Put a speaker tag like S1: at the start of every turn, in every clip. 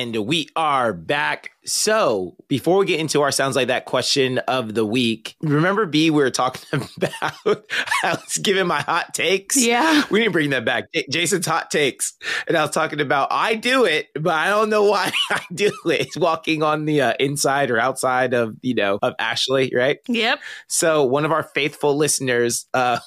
S1: And we are back. So, before we get into our sounds like that question of the week, remember B, we were talking about I was giving my hot takes.
S2: Yeah.
S1: We didn't bring that back. Jason's hot takes. And I was talking about I do it, but I don't know why I do it. It's walking on the uh, inside or outside of, you know, of Ashley, right?
S2: Yep.
S1: So, one of our faithful listeners uh,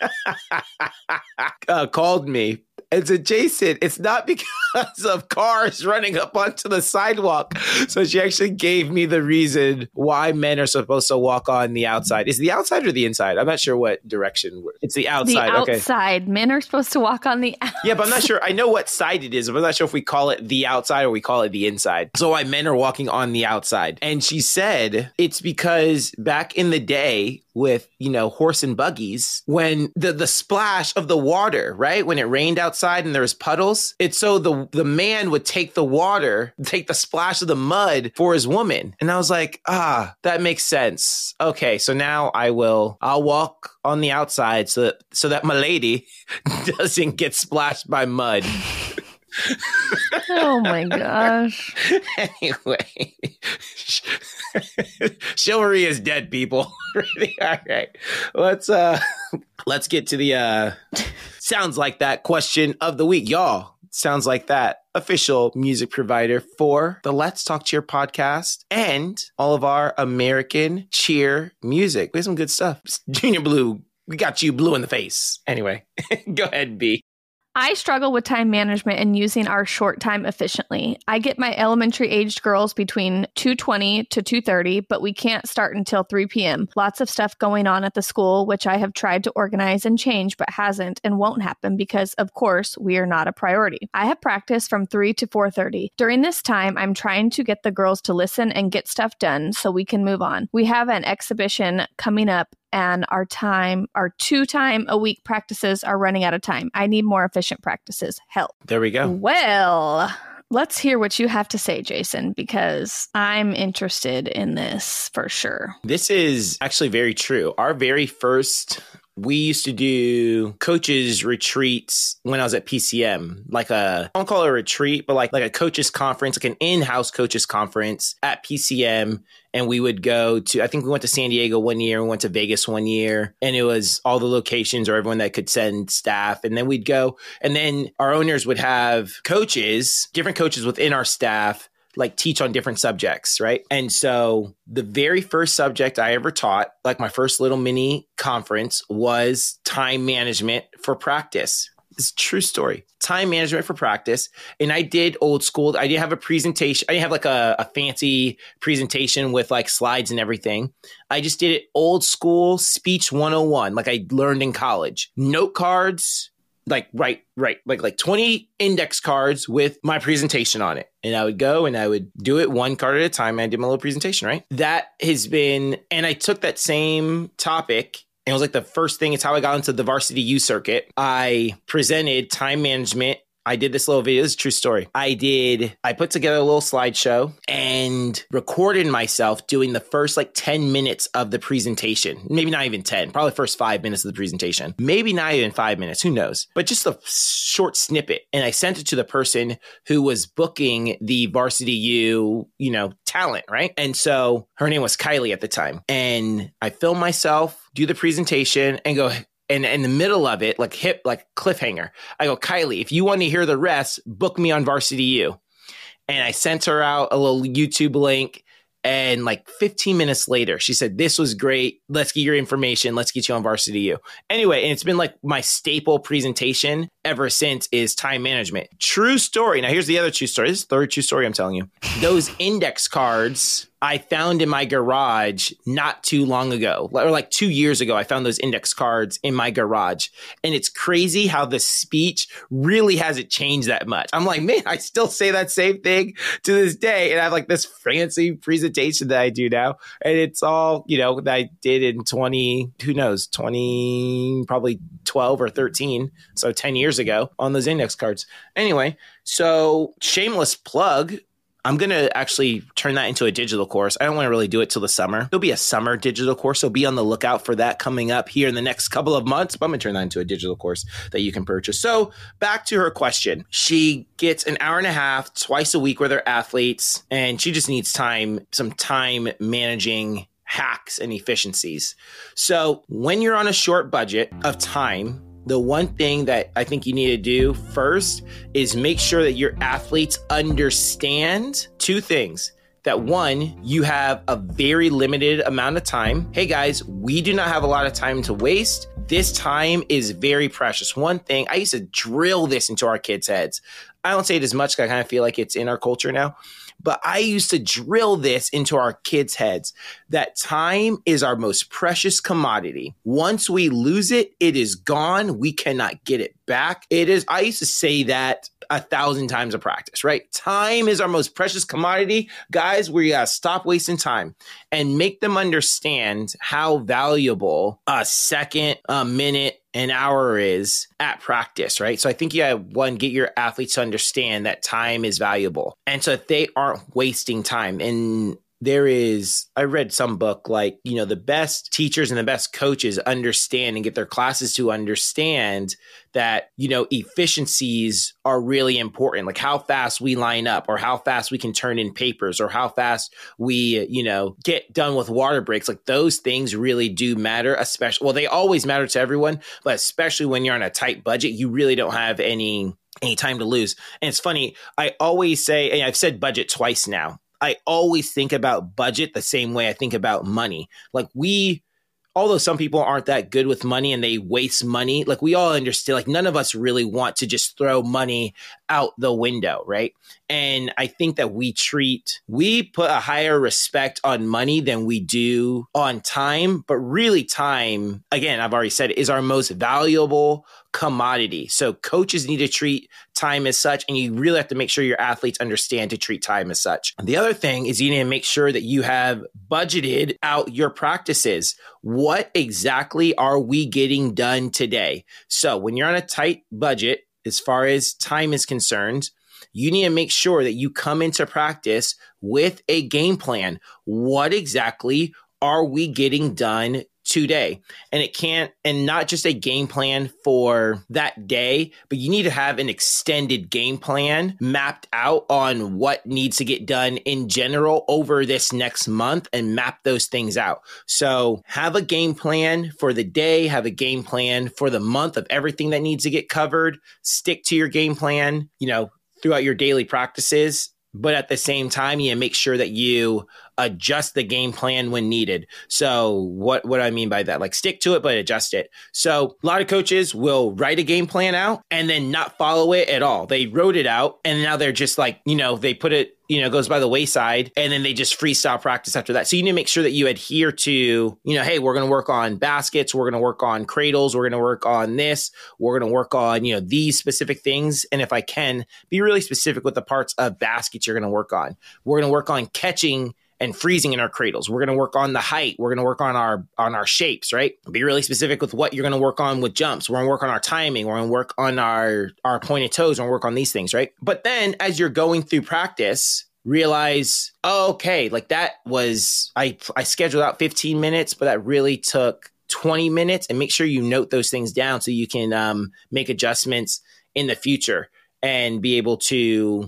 S1: uh, called me and adjacent. It's not because of cars running up onto the sidewalk. So she actually gave me the reason why men are supposed to walk on the outside. Is it the outside or the inside? I'm not sure what direction. It's the outside.
S2: the
S1: okay.
S2: outside. Men are supposed to walk on the outside.
S1: Yeah, but I'm not sure. I know what side it is, but I'm not sure if we call it the outside or we call it the inside. So why men are walking on the outside. And she said it's because back in the day with, you know, horse and buggies, when the the splash of the water, right? When it rained outside and there was puddles, it's so the the man would take the water, take the splash of the mud for his woman. And I was like, ah, that makes sense. Okay, so now I will I'll walk on the outside so that so that my lady doesn't get splashed by mud.
S2: oh my gosh.
S1: anyway, chivalry is dead, people. All right, let's uh, let's get to the uh, sounds like that question of the week, y'all. Sounds like that official music provider for the Let's Talk Cheer podcast and all of our American cheer music. We have some good stuff. Junior Blue, we got you blue in the face. Anyway, go ahead, B.
S2: I struggle with time management and using our short time efficiently. I get my elementary aged girls between 2:20 to 2:30, but we can't start until 3 p.m. Lots of stuff going on at the school which I have tried to organize and change but hasn't and won't happen because of course we are not a priority. I have practice from 3 to 4:30. During this time, I'm trying to get the girls to listen and get stuff done so we can move on. We have an exhibition coming up and our time, our two time a week practices are running out of time. I need more efficient practices. Help.
S1: There we go.
S2: Well, let's hear what you have to say, Jason, because I'm interested in this for sure.
S1: This is actually very true. Our very first, we used to do coaches retreats when I was at PCM, like a, I don't call it a retreat, but like, like a coaches conference, like an in-house coaches conference at PCM. And we would go to, I think we went to San Diego one year, we went to Vegas one year, and it was all the locations or everyone that could send staff. And then we'd go, and then our owners would have coaches, different coaches within our staff like teach on different subjects, right? And so the very first subject I ever taught, like my first little mini conference, was time management for practice. It's a true story. Time management for practice. And I did old school. I didn't have a presentation. I didn't have like a, a fancy presentation with like slides and everything. I just did it old school speech 101, like I learned in college. Note cards, like right right like like 20 index cards with my presentation on it. And i would go and i would do it one card at a time. And i did my little presentation right? That has been and i took that same topic and it was like the first thing it's how i got into the varsity u circuit. I presented time management I did this little video. This is a true story. I did, I put together a little slideshow and recorded myself doing the first like 10 minutes of the presentation. Maybe not even 10, probably first five minutes of the presentation. Maybe not even five minutes, who knows? But just a short snippet. And I sent it to the person who was booking the Varsity U, you know, talent, right? And so her name was Kylie at the time. And I filmed myself, do the presentation, and go, and in the middle of it, like hip, like cliffhanger, I go, Kylie, if you want to hear the rest, book me on Varsity U. And I sent her out a little YouTube link. And like 15 minutes later, she said, This was great. Let's get your information. Let's get you on Varsity U. Anyway, and it's been like my staple presentation ever since is time management. True story. Now, here's the other true story. This is the third true story I'm telling you. Those index cards I found in my garage not too long ago, or like two years ago. I found those index cards in my garage. And it's crazy how the speech really hasn't changed that much. I'm like, man, I still say that same thing to this day. And I have like this fancy presentation that I do now. And it's all, you know, that I did in 20, who knows, 20, probably 12 or 13. So 10 years ago on those index cards. Anyway, so shameless plug. I'm going to actually turn that into a digital course. I don't want to really do it till the summer. It'll be a summer digital course. So be on the lookout for that coming up here in the next couple of months. But I'm going to turn that into a digital course that you can purchase. So back to her question. She gets an hour and a half twice a week with her athletes, and she just needs time, some time managing hacks and efficiencies. So when you're on a short budget of time, the one thing that I think you need to do first is make sure that your athletes understand two things. That one, you have a very limited amount of time. Hey guys, we do not have a lot of time to waste. This time is very precious. One thing, I used to drill this into our kids' heads. I don't say it as much I kind of feel like it's in our culture now. But I used to drill this into our kids' heads that time is our most precious commodity. Once we lose it, it is gone. We cannot get it back. It is, I used to say that a thousand times a practice, right? Time is our most precious commodity. Guys, we gotta stop wasting time and make them understand how valuable a second, a minute, an hour is at practice, right? So I think you have one, get your athletes to understand that time is valuable. And so they aren't wasting time. And there is i read some book like you know the best teachers and the best coaches understand and get their classes to understand that you know efficiencies are really important. Like how fast we line up or how fast we can turn in papers or how fast we you know get done with water breaks. Like those things really do matter especially well they always matter to everyone but especially when you're on a tight budget you really don't have any any time to lose. And it's funny i always say i've said budget twice now I always think about budget the same way I think about money. Like we although some people aren't that good with money and they waste money, like we all understand, like none of us really want to just throw money out the window, right? And I think that we treat, we put a higher respect on money than we do on time, but really time, again, I've already said, is our most valuable commodity. So coaches need to treat time as such, and you really have to make sure your athletes understand to treat time as such. The other thing is you need to make sure that you have budgeted out your practices. What exactly are we getting done today? So when you're on a tight budget, as far as time is concerned, you need to make sure that you come into practice with a game plan. What exactly are we getting done today. And it can't, and not just a game plan for that day, but you need to have an extended game plan mapped out on what needs to get done in general over this next month and map those things out. So have a game plan for the day, have a game plan for the month of everything that needs to get covered. Stick to your game plan, you know, throughout your daily practices but at the same time, you make sure that you adjust the game plan when needed. So what what I mean by that? Like stick to it but adjust it. So a lot of coaches will write a game plan out and then not follow it at all. They wrote it out and now they're just like, you know, they put it you know, goes by the wayside and then they just freestyle practice after that. So you need to make sure that you adhere to, you know, hey, we're going to work on baskets, we're going to work on cradles, we're going to work on this, we're going to work on, you know, these specific things. And if I can, be really specific with the parts of baskets you're going to work on. We're going to work on catching and freezing in our cradles. We're going to work on the height. We're going to work on our on our shapes, right? Be really specific with what you're going to work on with jumps. We're going to work on our timing. We're going to work on our our pointed toes. We're going to work on these things, right? But then as you're going through practice, realize, oh, okay, like that was I I scheduled out 15 minutes, but that really took 20 minutes and make sure you note those things down so you can um, make adjustments in the future and be able to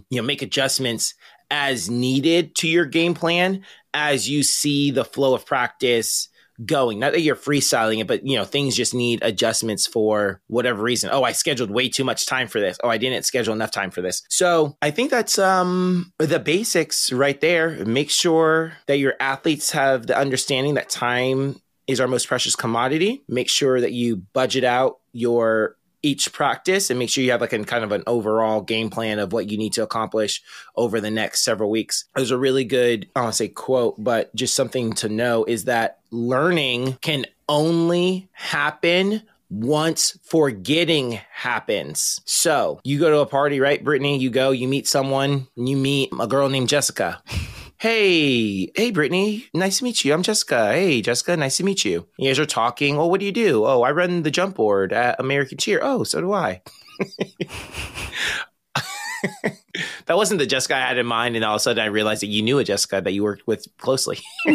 S1: you know make adjustments as needed to your game plan as you see the flow of practice going. Not that you're freestyling it, but you know, things just need adjustments for whatever reason. Oh, I scheduled way too much time for this. Oh, I didn't schedule enough time for this. So I think that's um the basics right there. Make sure that your athletes have the understanding that time is our most precious commodity. Make sure that you budget out your each practice and make sure you have like a kind of an overall game plan of what you need to accomplish over the next several weeks. There's a really good, I don't want to say quote, but just something to know is that learning can only happen once forgetting happens. So you go to a party, right, Brittany? You go, you meet someone, you meet a girl named Jessica. Hey, hey, Brittany, nice to meet you. I'm Jessica. Hey, Jessica, nice to meet you. You guys are talking. Oh, what do you do? Oh, I run the jump board at American Cheer. Oh, so do I. that wasn't the Jessica I had in mind, and all of a sudden I realized that you knew a Jessica that you worked with closely.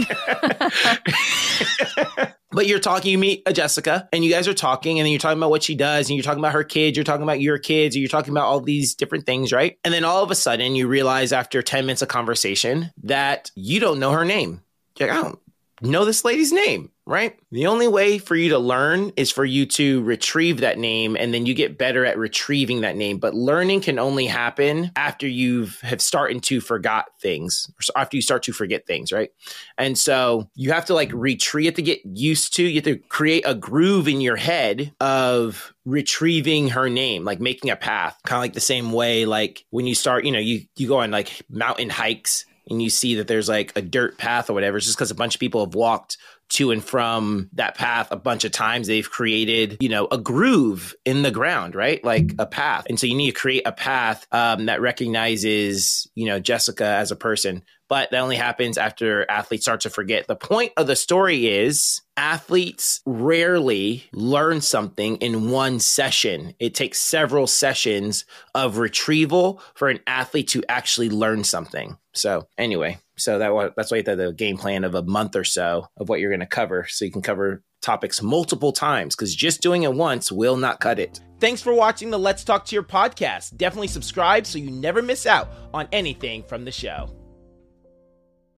S1: but you're talking, you meet a Jessica, and you guys are talking, and then you're talking about what she does, and you're talking about her kids, you're talking about your kids, and you're talking about all these different things, right? And then all of a sudden you realize after 10 minutes of conversation that you don't know her name. You're like, I don't know this lady's name right? The only way for you to learn is for you to retrieve that name and then you get better at retrieving that name. But learning can only happen after you've have started to forgot things, after you start to forget things, right? And so you have to like retreat to get used to, you have to create a groove in your head of retrieving her name, like making a path, kind of like the same way, like when you start, you know, you, you go on like mountain hikes and you see that there's like a dirt path or whatever, it's just because a bunch of people have walked to and from that path a bunch of times. They've created, you know, a groove in the ground, right? Like a path. And so you need to create a path um, that recognizes, you know, Jessica as a person. But that only happens after athletes start to forget. The point of the story is athletes rarely learn something in one session. It takes several sessions of retrieval for an athlete to actually learn something. So, anyway, so that that's why you have the game plan of a month or so of what you're going to cover, so you can cover topics multiple times because just doing it once will not cut it. Thanks for watching the Let's Talk Cheer podcast. Definitely subscribe so you never miss out on anything from the show.